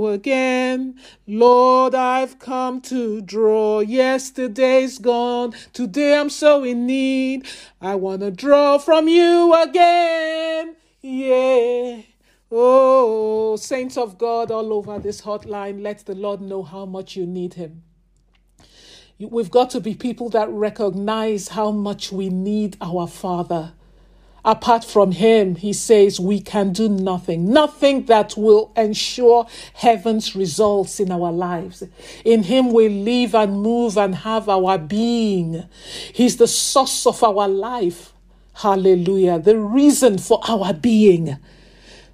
again. Lord, I've come to draw. Yesterday's gone. Today I'm so in need. I want to draw from you again. Yeah. Oh, saints of God all over this hotline, let the Lord know how much you need Him. We've got to be people that recognize how much we need our Father. Apart from him, he says we can do nothing, nothing that will ensure heaven's results in our lives. In him we live and move and have our being. He's the source of our life. Hallelujah. The reason for our being.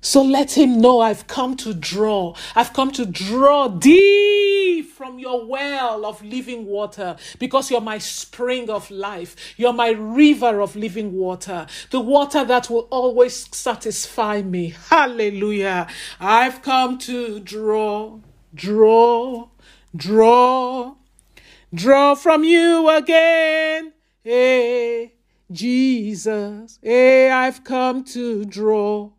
So let him know I've come to draw. I've come to draw deep from your well of living water because you're my spring of life. You're my river of living water, the water that will always satisfy me. Hallelujah. I've come to draw, draw, draw, draw from you again. Hey, Jesus. Hey, I've come to draw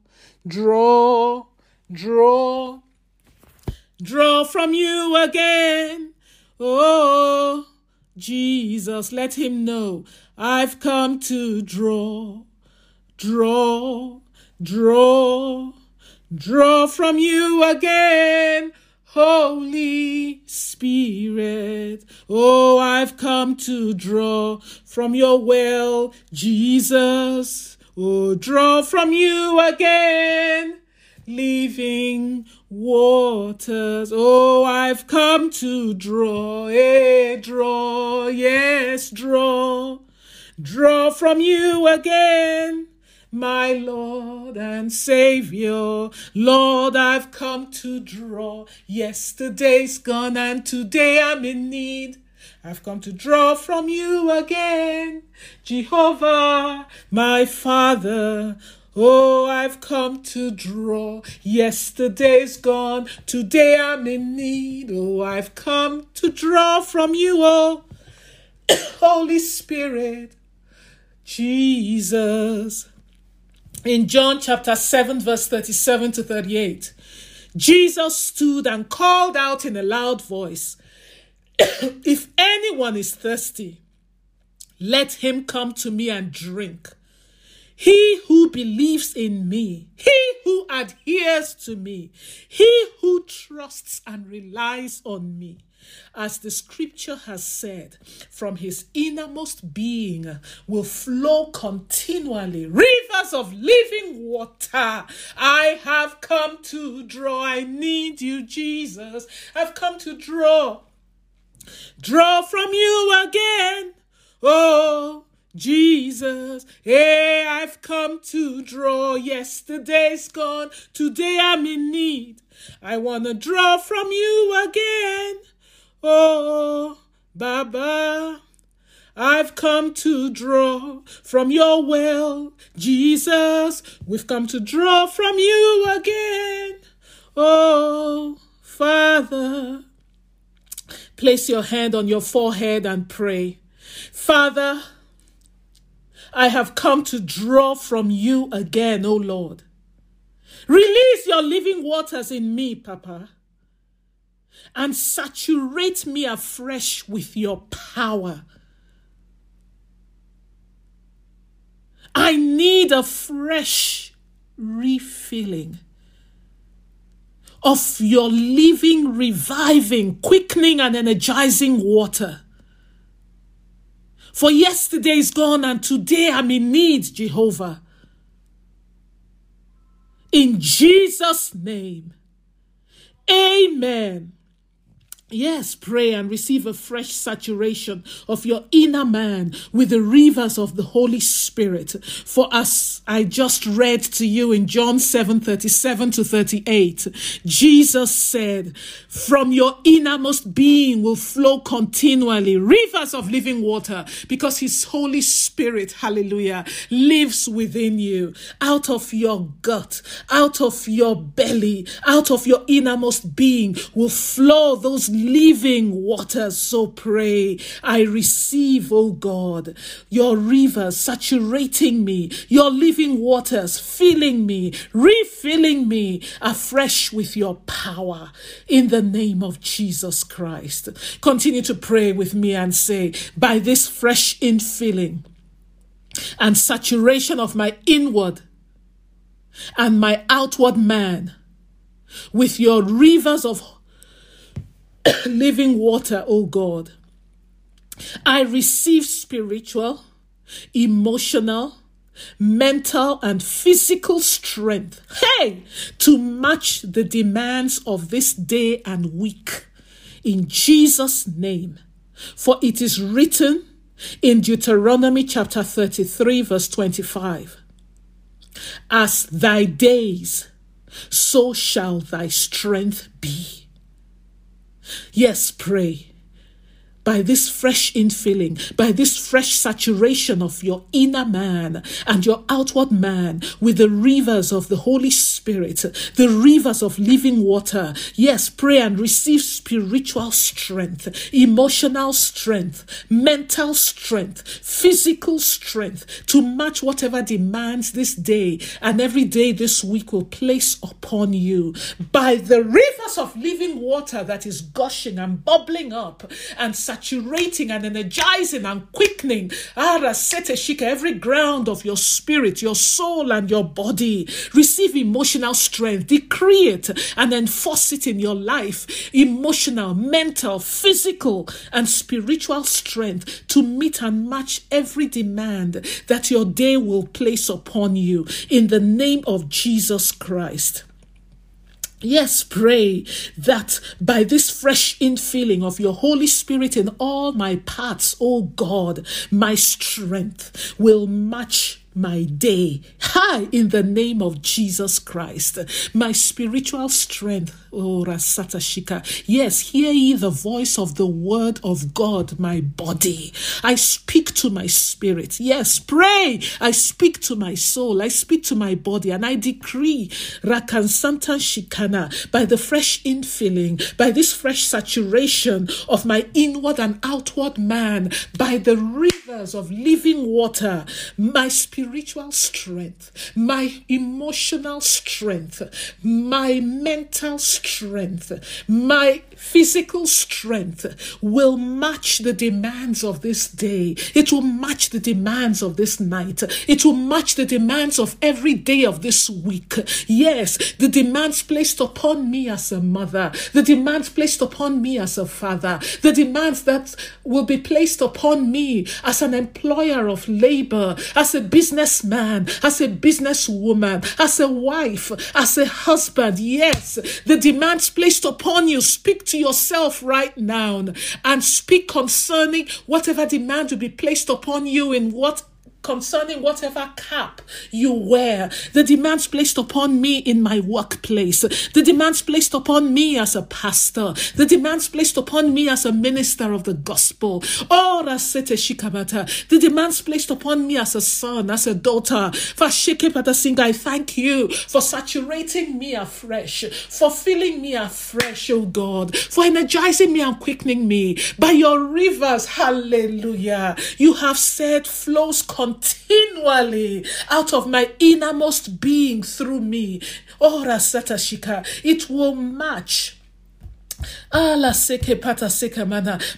draw, draw, draw from you again. Oh, Jesus, let him know I've come to draw, draw, draw, draw from you again. Holy Spirit, oh, I've come to draw from your well, Jesus. Oh, draw from you again, living waters. Oh, I've come to draw, eh, draw, yes, draw, draw from you again. My Lord and Savior, Lord, I've come to draw. Yesterday's gone and today I'm in need. I've come to draw from you again, Jehovah, my Father. Oh, I've come to draw. Yesterday's gone, today I'm in need. Oh, I've come to draw from you, oh, Holy Spirit, Jesus. In John chapter 7, verse 37 to 38, Jesus stood and called out in a loud voice. if anyone is thirsty, let him come to me and drink. He who believes in me, he who adheres to me, he who trusts and relies on me, as the scripture has said, from his innermost being will flow continually rivers of living water. I have come to draw. I need you, Jesus. I've come to draw draw from you again. Oh, Jesus, hey, I've come to draw. Yesterday's gone, today I'm in need. I want to draw from you again. Oh, Baba, I've come to draw from your well. Jesus, we've come to draw from you again. Oh, Father, Place your hand on your forehead and pray. Father, I have come to draw from you again, O Lord. Release your living waters in me, Papa, and saturate me afresh with your power. I need a fresh refilling of your living, reviving, quickening, and energizing water. For yesterday is gone and today I'm in need, Jehovah. In Jesus' name, amen. Yes, pray and receive a fresh saturation of your inner man with the rivers of the Holy Spirit. For as I just read to you in John 7 37 to 38, Jesus said, From your innermost being will flow continually rivers of living water because His Holy Spirit, hallelujah, lives within you. Out of your gut, out of your belly, out of your innermost being will flow those living waters. So pray. I receive, oh God, your rivers saturating me, your living waters filling me, refilling me afresh with your power in the name of Jesus Christ. Continue to pray with me and say, by this fresh infilling and saturation of my inward and my outward man with your rivers of living water, O God. I receive spiritual, emotional, mental, and physical strength, hey, to match the demands of this day and week. In Jesus' name. For it is written in Deuteronomy chapter 33, verse 25 As thy days, so shall thy strength be. Yes, pray by this fresh infilling, by this fresh saturation of your inner man and your outward man with the rivers of the Holy Spirit, the rivers of living water. Yes, pray and receive spiritual strength, emotional strength, mental strength, physical strength to match whatever demands this day and every day this week will place upon you by the rivers of living water that is gushing and bubbling up and saturating and energizing and quickening. Every ground of your spirit, your soul, and your body. Receive emotional strength. Decree it and enforce it in your life. Emotional, mental, physical, and spiritual strength to meet and match every demand that your day will place upon you in the name of Jesus Christ. Yes, pray that by this fresh infilling of your Holy Spirit in all my parts, oh God, my strength will match my day. Hi, in the name of Jesus Christ. My spiritual strength. Oh, Rasata Shika. Yes, hear ye the voice of the word of God, my body. I speak to my spirit. Yes, pray. I speak to my soul. I speak to my body and I decree Rakansanta Shikana by the fresh infilling, by this fresh saturation of my inward and outward man, by the rivers of living water, my spirit spiritual strength, my emotional strength, my mental strength, my physical strength will match the demands of this day. It will match the demands of this night. It will match the demands of every day of this week. Yes, the demands placed upon me as a mother, the demands placed upon me as a father, the demands that will be placed upon me as an employer of labor, as a business businessman, as a businesswoman, as a wife, as a husband. Yes, the demands placed upon you. Speak to yourself right now and speak concerning whatever demand will be placed upon you in what concerning whatever cap you wear, the demands placed upon me in my workplace, the demands placed upon me as a pastor, the demands placed upon me as a minister of the gospel, or as the demands placed upon me as a son, as a daughter. I thank you for saturating me afresh, for filling me afresh, oh God, for energizing me and quickening me by your rivers. Hallelujah. You have said flows continually out of my innermost being through me. Oh, Rasata Shika, it will match.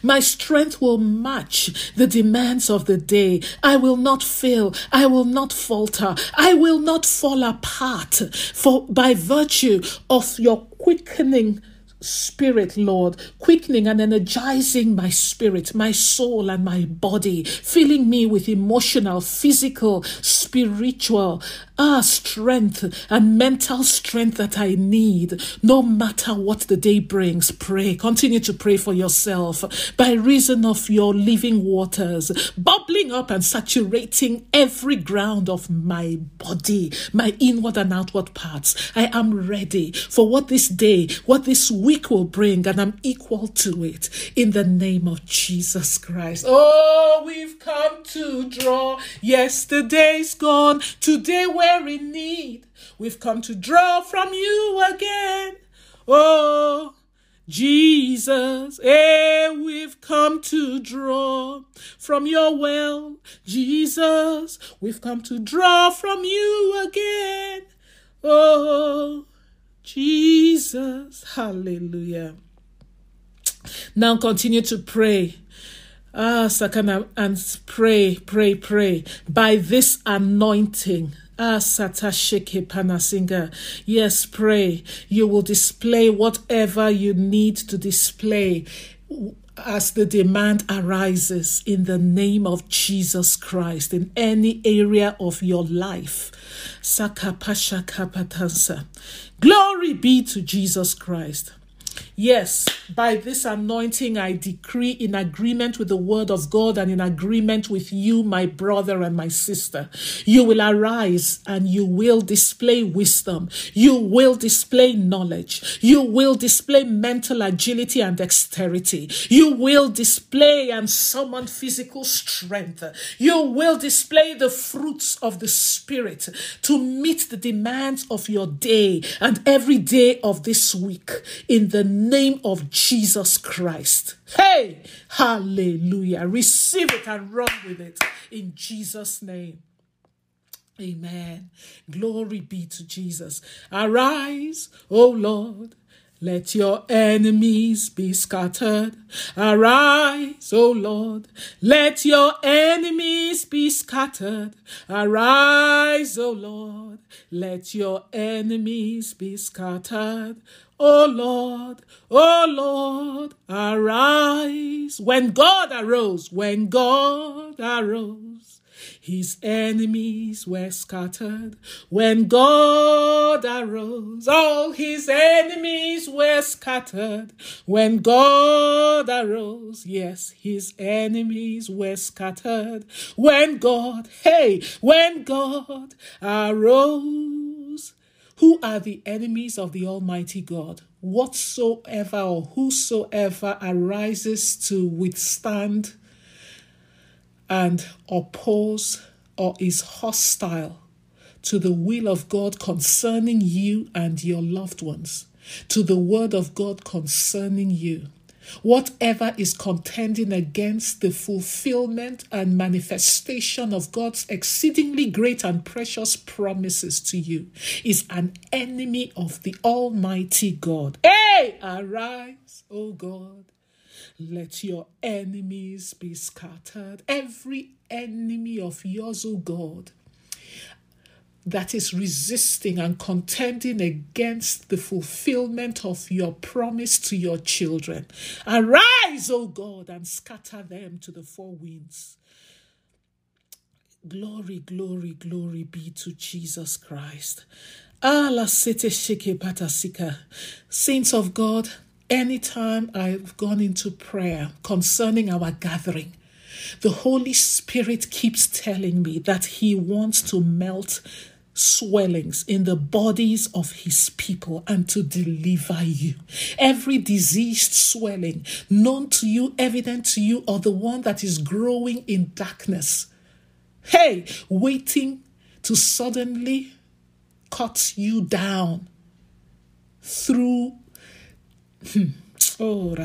My strength will match the demands of the day. I will not fail. I will not falter. I will not fall apart. For by virtue of your quickening spirit, Lord, quickening and energizing my spirit, my soul, and my body, filling me with emotional, physical, spiritual, ah, strength and mental strength that I need, no matter what the day brings. Pray. Continue to pray for yourself by reason of your living waters, bubbling up and saturating every ground of my body, my inward and outward parts. I am ready for what this day, what this week will bring, and I'm equal to it in the name of Jesus Christ. Oh, we've come to draw. Yesterday's gone. Today we're we're in need. We've come to draw from you again. Oh, Jesus, hey, we've come to draw from your well. Jesus, we've come to draw from you again. Oh, Jesus, hallelujah. Now continue to pray. Ah, Sakana, and pray, pray, pray. By this anointing. Yes, pray. You will display whatever you need to display as the demand arises in the name of Jesus Christ in any area of your life. Glory be to Jesus Christ. Yes, by this anointing, I decree in agreement with the word of God and in agreement with you, my brother and my sister. You will arise and you will display wisdom. You will display knowledge. You will display mental agility and dexterity. You will display and summon physical strength. You will display the fruits of the Spirit to meet the demands of your day and every day of this week in the name of Jesus Christ. Hey, hallelujah. Receive it and run with it in Jesus' name. Amen. Glory be to Jesus. Arise, O Lord. Let your enemies be scattered. Arise, O Lord. Let your enemies be scattered. Arise, O Lord. Let your enemies be scattered. O Lord, O Lord, arise. When God arose, when God arose, his enemies were scattered. When God arose, all his enemies were scattered. When God arose, yes, his enemies were scattered. When God, hey, when God arose, who are the enemies of the Almighty God? Whatsoever or whosoever arises to withstand and oppose or is hostile to the will of God concerning you and your loved ones, to the word of God concerning you Whatever is contending against the fulfillment and manifestation of God's exceedingly great and precious promises to you is an enemy of the Almighty God. Hey, arise, O God. Let your enemies be scattered. Every enemy of yours, O God, that is resisting and contending against the fulfillment of your promise to your children. Arise, O God, and scatter them to the four winds. Glory, glory, glory be to Jesus Christ. Allah Saints of God, anytime I've gone into prayer concerning our gathering, the Holy Spirit keeps telling me that He wants to melt swellings in the bodies of his people and to deliver you. Every diseased swelling known to you, evident to you, or the one that is growing in darkness. Hey, waiting to suddenly cut you down through. Hmm, oh.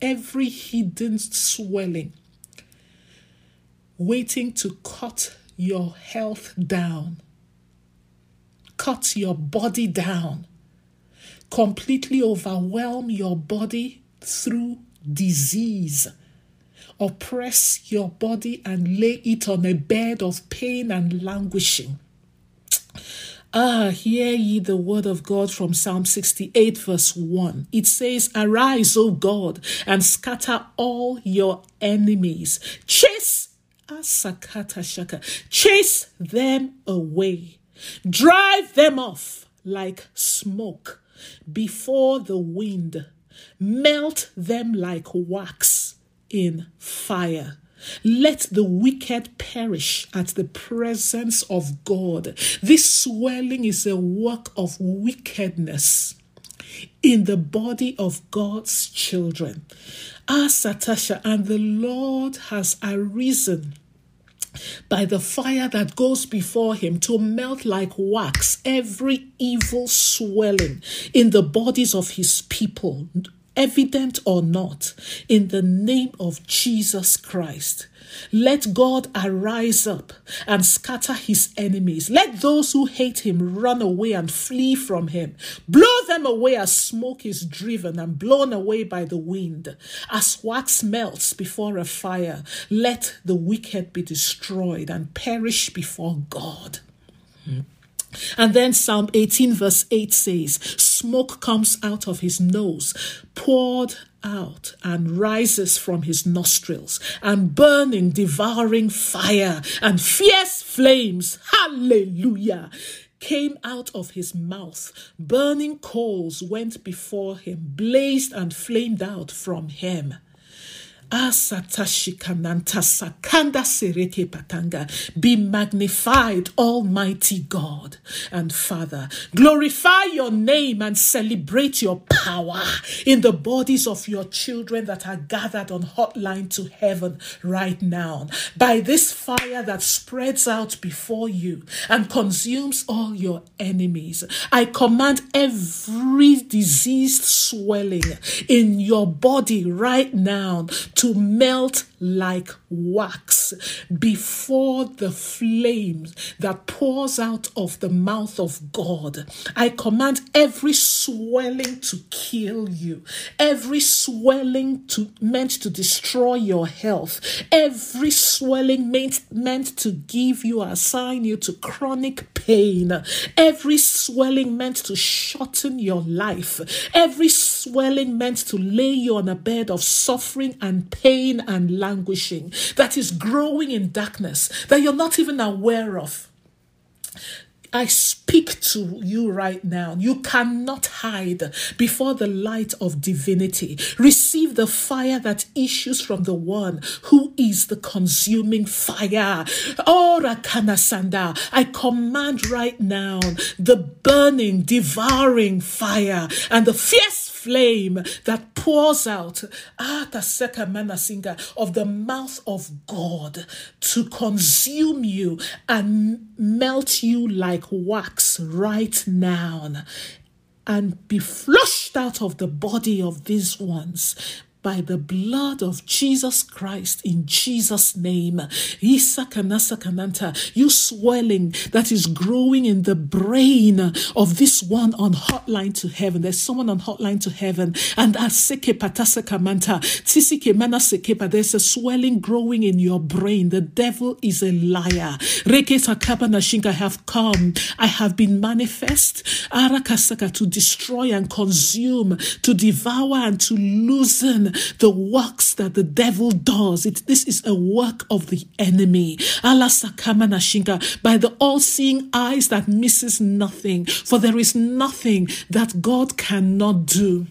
Every hidden swelling waiting to cut your health down, cut your body down, completely overwhelm your body through disease. Oppress your body and lay it on a bed of pain and languishing. Ah, hear ye the word of God from Psalm 68, verse 1. It says, Arise, O God, and scatter all your enemies. Chase Asakata shaka. Chase them away. Drive them off like smoke before the wind. Melt them like wax in fire. Let the wicked perish at the presence of God. This swelling is a work of wickedness in the body of God's children. Ah, Satasha, and the Lord has arisen by the fire that goes before him to melt like wax every evil swelling in the bodies of his people, evident or not, in the name of Jesus Christ. Let God arise up and scatter his enemies. Let those who hate him run away and flee from him. Blow them away as smoke is driven and blown away by the wind. As wax melts before a fire, let the wicked be destroyed and perish before God. Hmm. And then Psalm 18, verse 8 says, Smoke comes out of his nose, poured out and rises from his nostrils, and burning, devouring fire and fierce flames. Hallelujah! Came out of his mouth, burning coals went before him, blazed and flamed out from him. Asatashikanta sakanda patanga. Be magnified, Almighty God and Father. Glorify your name and celebrate your power in the bodies of your children that are gathered on hotline to heaven right now. By this fire that spreads out before you and consumes all your enemies, I command every diseased swelling in your body right now to melt like wax before the flames that pours out of the mouth of God. I command every swelling to kill you, every swelling to meant to destroy your health, every swelling meant, meant to give you, assign you to chronic pain, every swelling meant to shorten your life, every swelling meant to lay you on a bed of suffering and pain and languishing that is growing in darkness that you're not even aware of. I speak to you right now. You cannot hide before the light of divinity. Receive the fire that issues from the one who is the consuming fire. Oh, Ora kanasanda. I command right now the burning, devouring fire and the fierce flame that pours out. Ah, of the mouth of God to consume you and melt you like wax right now and be flushed out of the body of these ones by the blood of Jesus Christ in Jesus' name. You swelling that is growing in the brain of this one on hotline to heaven. There's someone on hotline to heaven, and there's a swelling growing in your brain. The devil is a liar. I have come. I have been manifest to destroy and consume, to devour and to loosen the works that the devil does. It, this is a work of the enemy. Allah Sakamanashinka, by the all seeing eyes that misses nothing, for there is nothing that God cannot do.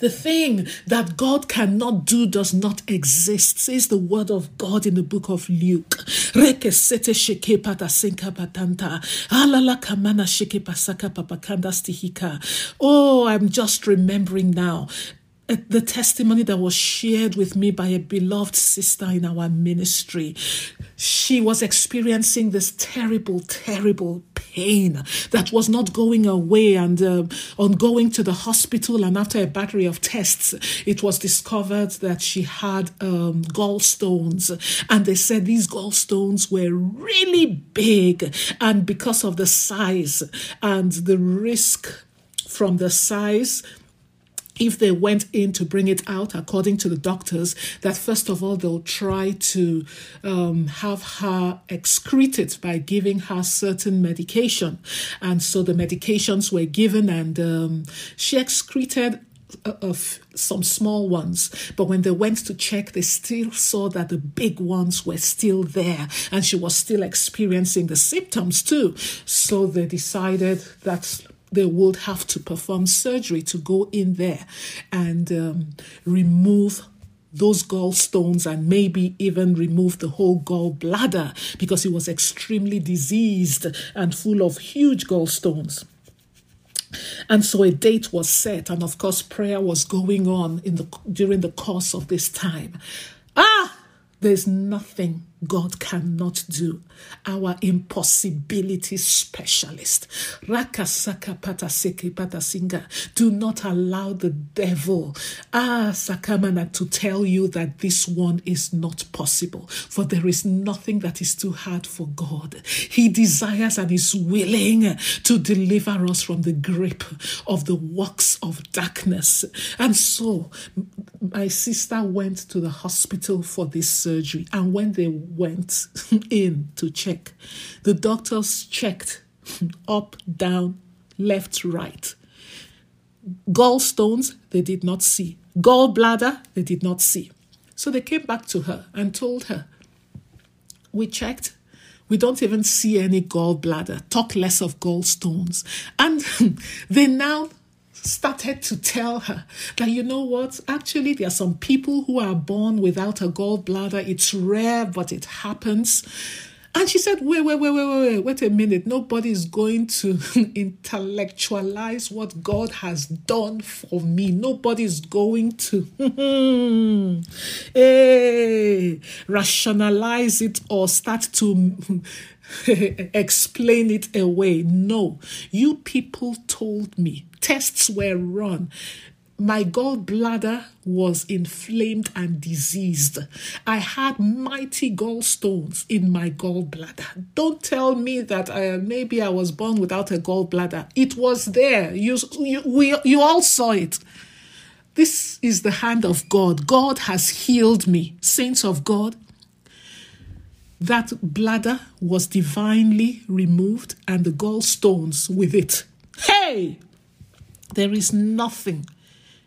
The thing that God cannot do does not exist, says the word of God in the book of Luke. Oh, I'm just remembering now the testimony that was shared with me by a beloved sister in our ministry. She was experiencing this terrible, terrible pain that was not going away. And uh, on going to the hospital, and after a battery of tests, it was discovered that she had um, gallstones. And they said these gallstones were really big. And because of the size and the risk from the size, if they went in to bring it out, according to the doctors, that first of all they'll try to um, have her excrete it by giving her certain medication. And so the medications were given, and um, she excreted of some small ones, but when they went to check, they still saw that the big ones were still there and she was still experiencing the symptoms too. So they decided that they would have to perform surgery to go in there and um, remove those gallstones and maybe even remove the whole gallbladder because he was extremely diseased and full of huge gallstones. And so a date was set, and of course, prayer was going on in the during the course of this time. Ah, there's nothing God cannot do. Our impossibility specialist. Rakasaka pataseke patasinga. Do not allow the devil, ah, Sakamana, to tell you that this one is not possible. For there is nothing that is too hard for God. He desires and is willing to deliver us from the grip of the works of darkness. And so, my sister went to the hospital for this surgery. And when they went in to check, the doctors checked up, down, left, right. Gallstones, they did not see. Gallbladder, they did not see. So they came back to her and told her, We checked, we don't even see any gallbladder, talk less of gallstones. And they now started to tell her that you know what? Actually there are some people who are born without a gallbladder. It's rare but it happens. And she said wait wait wait wait wait wait a minute. Nobody is going to intellectualize what god has done for me. Nobody is going to hey, rationalize it or start to explain it away. No, you people told me tests were run. My gallbladder was inflamed and diseased. I had mighty gallstones in my gallbladder. Don't tell me that uh, maybe I was born without a gallbladder. It was there. You, you, we, you all saw it. This is the hand of God. God has healed me. Saints of God, that bladder was divinely removed and the gallstones with it. Hey! There is nothing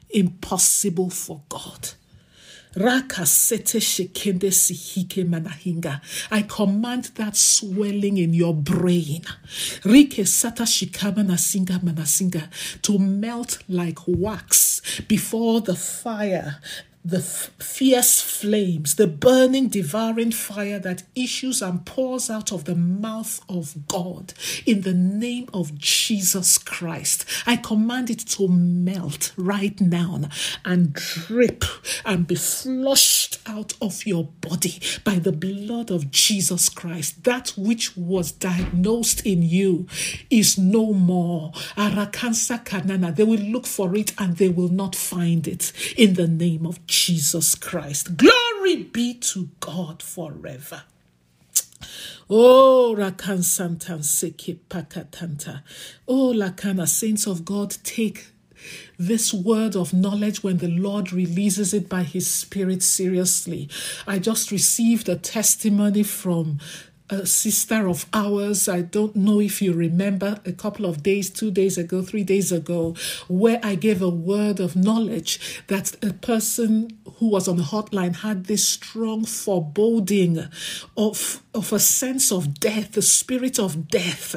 impossible for God. I command that swelling in your brain to melt like wax before the fire the f- fierce flames, the burning, devouring fire that issues and pours out of the mouth of God in the name of Jesus Christ. I command it to melt right now and drip and be flushed out of your body by the blood of Jesus Christ. That which was diagnosed in you is no more. Arakansa kanana. They will look for it and they will not find it in the name of Jesus Christ. Glory be to God forever. Oh, Rakan Santan Seki Pakatanta. Oh, Lakana, saints of God, take this word of knowledge when the Lord releases it by His Spirit seriously. I just received a testimony from a sister of ours. I don't know if you remember a couple of days, two days ago, three days ago, where I gave a word of knowledge that a person who was on the hotline had this strong foreboding of, of a sense of death, the spirit of death.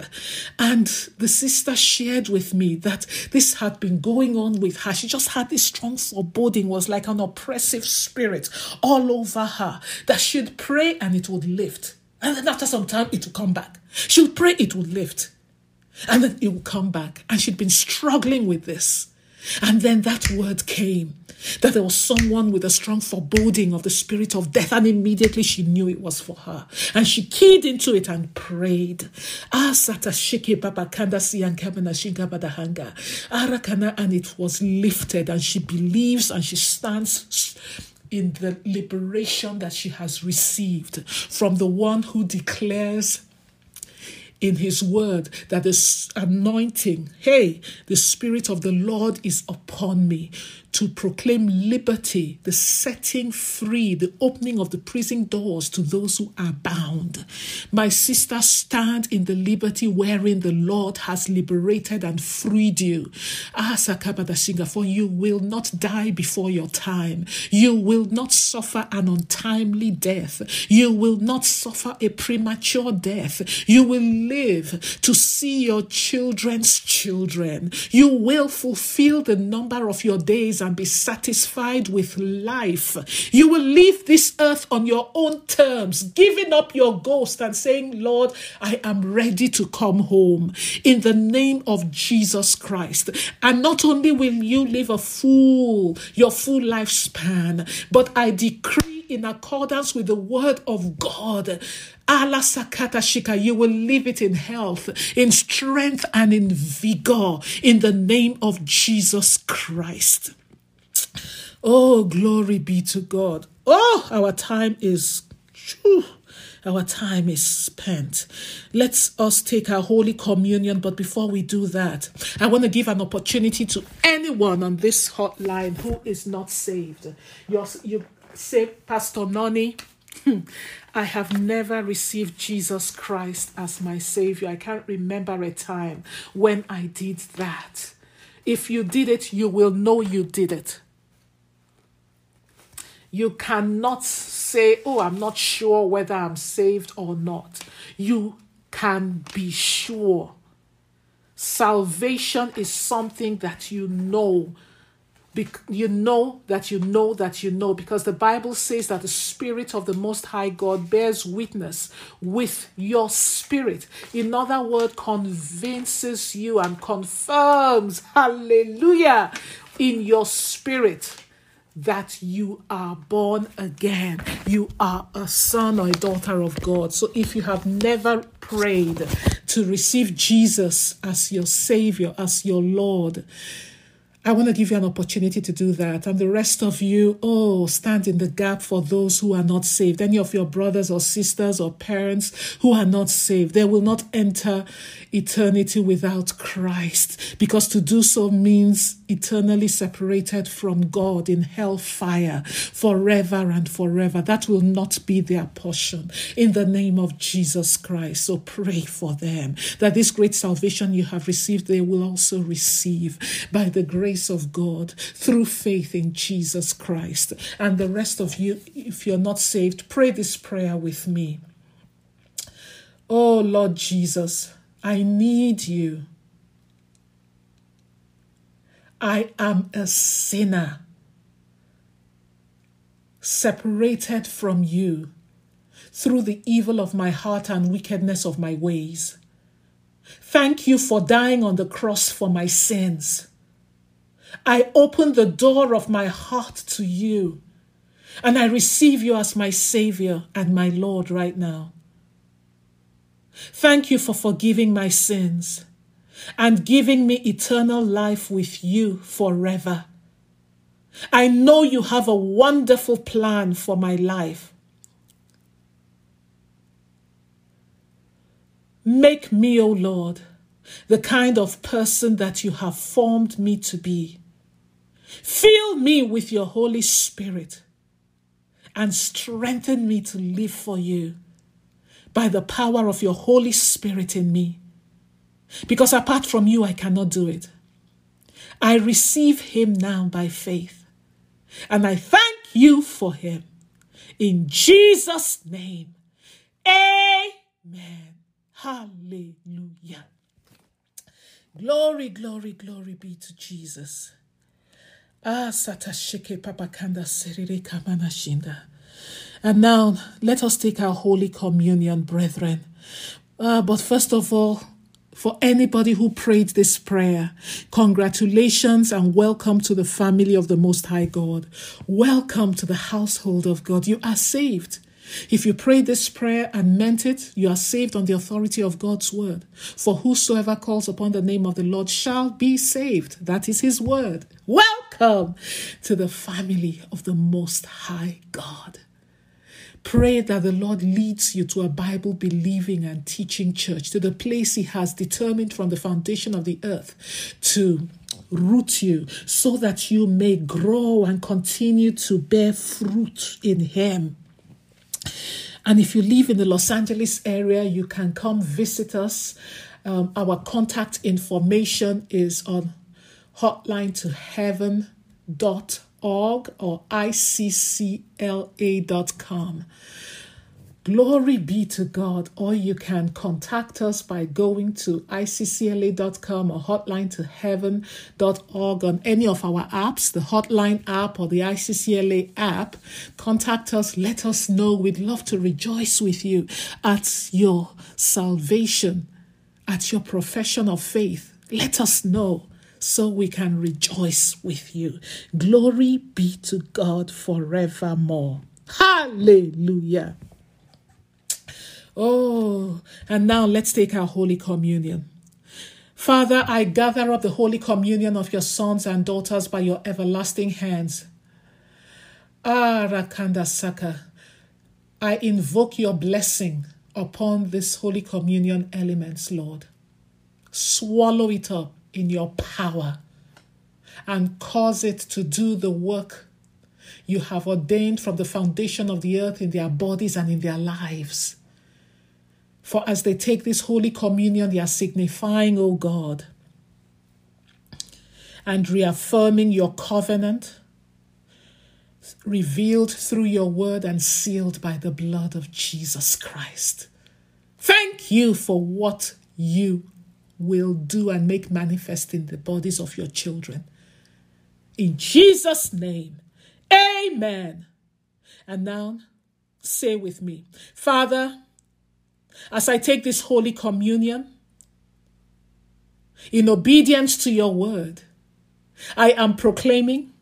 And the sister shared with me that this had been going on with her. She just had this strong foreboding, was like an oppressive spirit all over her, that she'd pray and it would lift and then after some time, it will come back. She would pray, it would lift. And then it would come back. And she'd been struggling with this. And then that word came that there was someone with a strong foreboding of the spirit of death, and immediately she knew it was for her. And she keyed into it and prayed. And it was lifted, and she believes and she stands in the liberation that she has received from the one who declares in his word that the anointing, hey, the Spirit of the Lord is upon me to proclaim liberty, the setting free, the opening of the prison doors to those who are bound. My sister, stand in the liberty wherein the Lord has liberated and freed you. Ah, for you will not die before your time. You will not suffer an untimely death. You will not suffer a premature death. You will live to see your children's children. You will fulfill the number of your days and be satisfied with life. You will leave this earth on your own terms, giving up your ghost and saying, Lord, I am ready to come home in the name of Jesus Christ. And not only will you live a full, your full lifespan, but I decree in accordance with the word of God. Allah Sakata Shika, you will live it in health, in strength, and in vigor in the name of Jesus Christ. Oh, glory be to God. Oh, our time is. Whew, our time is spent. Let's us take our Holy Communion. But before we do that, I want to give an opportunity to anyone on this hotline who is not saved. You're, you say, Pastor Noni, hmm, I have never received Jesus Christ as my Savior. I can't remember a time when I did that. If you did it, you will know you did it. You cannot say, Oh, I'm not sure whether I'm saved or not. You can be sure. Salvation is something that you know. You know that you know that you know because the Bible says that the Spirit of the Most High God bears witness with your spirit. In other words, convinces you and confirms, hallelujah, in your spirit that you are born again. You are a son or a daughter of God. So if you have never prayed to receive Jesus as your Savior, as your Lord, I want to give you an opportunity to do that. And the rest of you, oh, stand in the gap for those who are not saved. Any of your brothers or sisters or parents who are not saved, they will not enter eternity without Christ because to do so means eternally separated from God in hellfire forever and forever. That will not be their portion in the name of Jesus Christ. So pray for them that this great salvation you have received, they will also receive by the grace grace of God through faith in Jesus Christ. And the rest of you, if you're not saved, pray this prayer with me. Oh Lord Jesus, I need you. I am a sinner, separated from you through the evil of my heart and wickedness of my ways. Thank you for dying on the cross for my sins. I open the door of my heart to you and I receive you as my Savior and my Lord right now. Thank you for forgiving my sins and giving me eternal life with you forever. I know you have a wonderful plan for my life. Make me, O oh Lord, the kind of person that you have formed me to be. Fill me with your Holy Spirit and strengthen me to live for you by the power of your Holy Spirit in me. Because apart from you, I cannot do it. I receive him now by faith, and I thank you for him. In Jesus' name, amen. Hallelujah. Glory, glory, glory be to Jesus. Ah, satashike. And now let us take our Holy Communion, brethren. Uh, but first of all, for anybody who prayed this prayer, congratulations and welcome to the family of the Most High God. Welcome to the household of God. You are saved. If you prayed this prayer and meant it, you are saved on the authority of God's word. For whosoever calls upon the name of the Lord shall be saved. That is his word. Welcome to the family of the Most High God. Pray that the Lord leads you to a Bible believing and teaching church, to the place He has determined from the foundation of the earth to root you so that you may grow and continue to bear fruit in Him. And if you live in the Los Angeles area, you can come visit us. Um, our contact information is on hotline to heaven.org or iccla.com. Glory be to God. Or you can contact us by going to iccla.com or hotline to heaven.org on any of our apps, the hotline app or the ICCLA app. Contact us. Let us know. We'd love to rejoice with you at your salvation, at your profession of faith. Let us know so we can rejoice with you. Glory be to God forevermore. Hallelujah. Oh, and now let's take our Holy Communion. Father, I gather up the Holy Communion of your sons and daughters by your everlasting hands. Ah, Rakanda Saka. I invoke your blessing upon this Holy Communion elements, Lord. Swallow it up in your power and cause it to do the work you have ordained from the foundation of the earth in their bodies and in their lives. For as they take this Holy Communion, they are signifying, O God, and reaffirming your covenant, revealed through your word and sealed by the blood of Jesus Christ. Thank you for what you will do and make manifest in the bodies of your children. In Jesus' name, amen. And now, say with me Father, as I take this Holy Communion, in obedience to your word, I am proclaiming,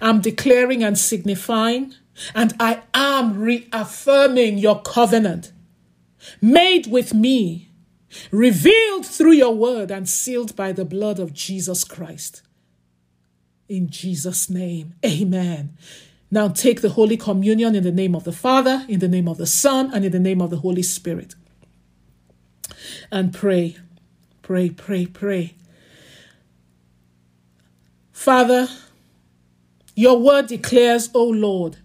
I'm declaring and signifying, and I am reaffirming your covenant made with me, revealed through your word, and sealed by the blood of Jesus Christ. In Jesus' name, amen. Now take the Holy Communion in the name of the Father, in the name of the Son, and in the name of the Holy Spirit. And pray, pray, pray, pray. Father, your word declares, O Lord,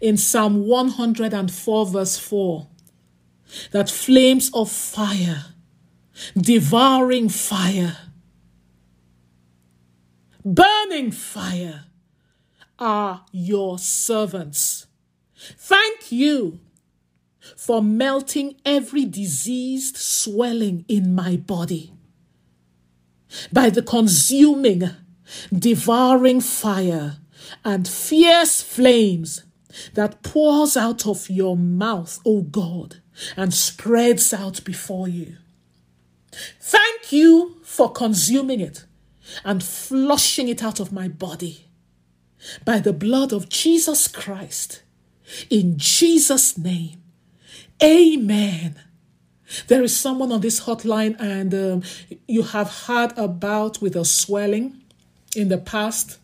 in Psalm 104, verse 4, that flames of fire, devouring fire, burning fire are your servants. Thank you for melting every diseased swelling in my body by the consuming, devouring fire and fierce flames that pours out of your mouth, O God, and spreads out before you. Thank you for consuming it and flushing it out of my body by the blood of Jesus Christ. In Jesus' name, amen. There is someone on this hotline, and um, you have had a bout with a swelling in the past.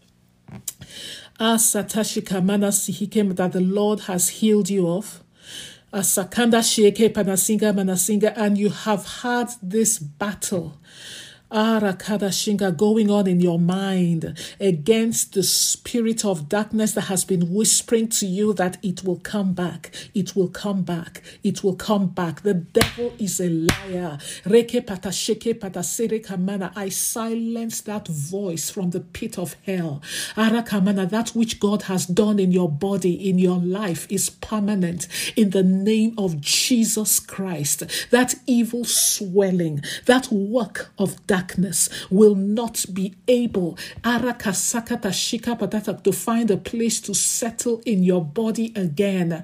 Asatashika manasihikem that the Lord has healed you of. Asakanda sheke panasinga manasinga, and you have had this battle Arakadashinga going on in your mind against the spirit of darkness that has been whispering to you that it will come back, it will come back, it will come back. The devil is a liar. Reke patasheke patasere kamana. I silence that voice from the pit of hell. Arakamana, that which God has done in your body, in your life, is permanent in the name of Jesus Christ. That evil swelling, that work of darkness darkness will not be able to find a place to settle in your body again.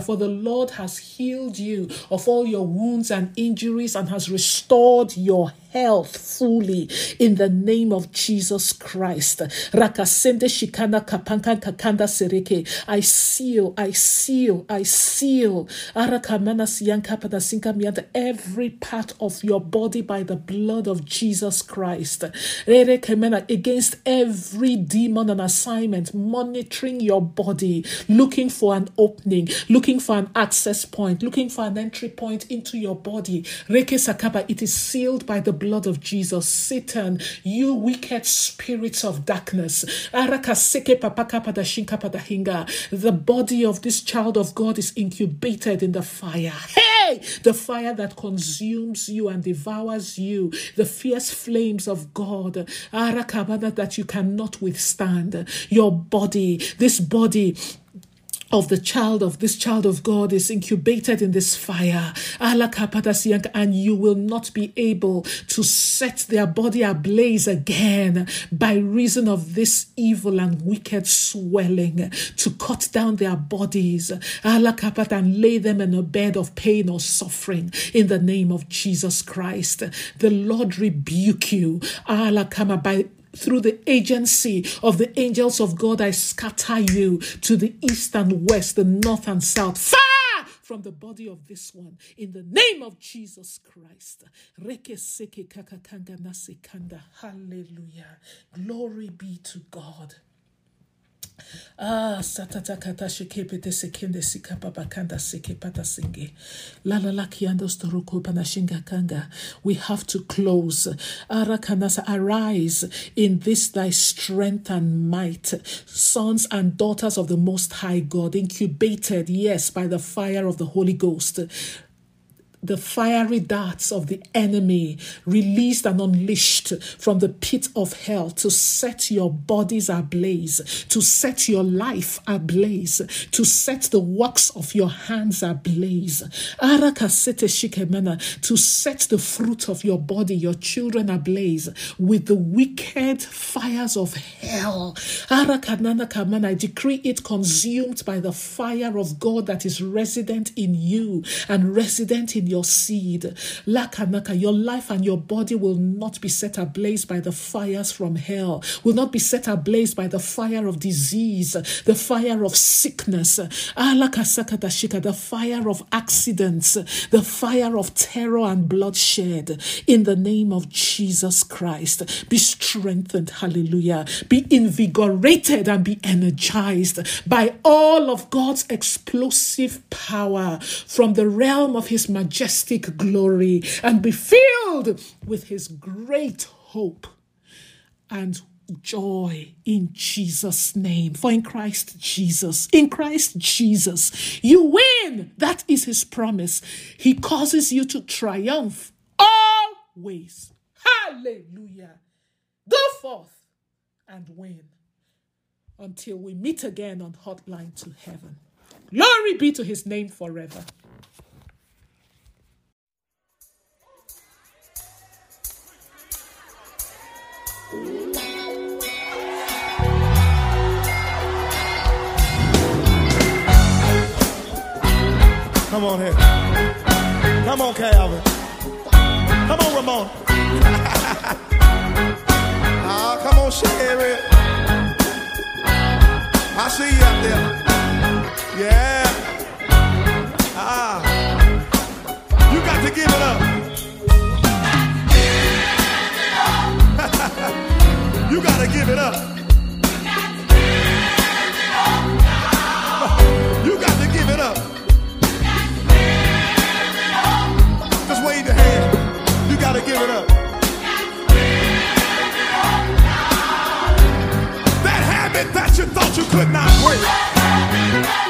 For the Lord has healed you of all your wounds and injuries and has restored your health fully in the name of Jesus Christ. I seal, I seal, I seal. Every part of your body by the blood of Jesus Christ. Against every demon and assignment monitoring your body, looking for an opening, looking for an access point, looking for an entry point into your body. It is sealed by the blood of Jesus. Satan, you wicked spirits of darkness. The body of this child of God is incubated in the fire. Hey! The fire that consumes you and devours you. The fierce flames of God. That you cannot withstand. Your body, this body of the child of this child of God is incubated in this fire. And you will not be able to set their body ablaze again by reason of this evil and wicked swelling to cut down their bodies and lay them in a bed of pain or suffering in the name of Jesus Christ. The Lord rebuke you by through the agency of the angels of God, I scatter you to the east and west, the north and south. Fire! from the body of this one in the name of Jesus Christ. Hallelujah. Glory be to God. Ah, satata kata shekepete sekende sikapapa kanda sekepata singe. Lala lakiando storoko panashinga kanga. We have to close. Arakanasa, arise in this thy strength and might. Sons and daughters of the Most High God, incubated, yes, by the fire of the Holy Ghost the fiery darts of the enemy released and unleashed from the pit of hell to set your bodies ablaze, to set your life ablaze, to set the works of your hands ablaze. To set the fruit of your body, your children ablaze with the wicked fires of hell. I decree it consumed by the fire of God that is resident in you and resident in your seed. Lakanaka, your life and your body will not be set ablaze by the fires from hell, will not be set ablaze by the fire of disease, the fire of sickness, the fire of accidents, the fire of terror and bloodshed. In the name of Jesus Christ, be strengthened, hallelujah. Be invigorated and be energized by all of God's explosive power from the realm of His majesty majestic glory and be filled with his great hope and joy in Jesus' name. For in Christ Jesus, in Christ Jesus, you win. That is his promise. He causes you to triumph always. Hallelujah. Go forth and win until we meet again on Hotline to Heaven. Glory be to his name forever. Come on here. Come on, Calvin. Come on, Ramon. ah, come on, Sherry. I see you out there. Yeah. Ah. You got to give it up. you got to give it up. That that you thought you could not break.